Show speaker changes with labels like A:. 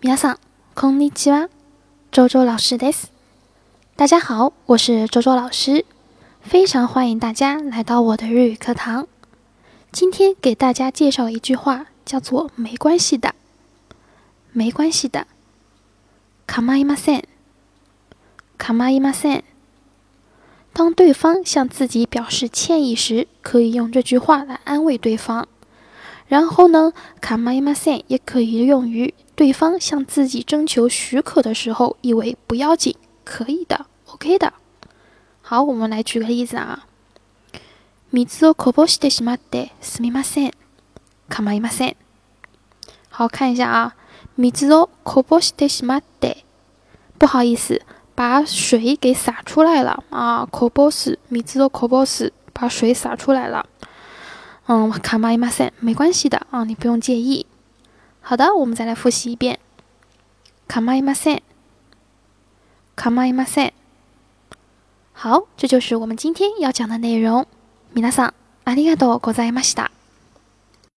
A: 皆さん、こんにちは。周周老师です。大家好，我是周周老师，非常欢迎大家来到我的日语课堂。今天给大家介绍一句话，叫做“没关系的”。没关系的。構いません。構いません。当对方向自己表示歉意时，可以用这句话来安慰对方。 然后呢，構いません也可以用于。对方向自己征求许可的时候，意为不要紧，可以的，OK 的。好，我们来举个例子啊。水をこぼしてしまってすみません。構いません。好看一下啊。水をこぼしてしまって，不好意思，把水给洒出来了啊。こぼす、水をこぼす，把水洒出来了。 嗯，構いません，没关系的啊，你不用介意。好的，我们再来复习一遍。構いません。構いません。好，这就是我们今天要讲的内容。皆さん、ありがとうございました。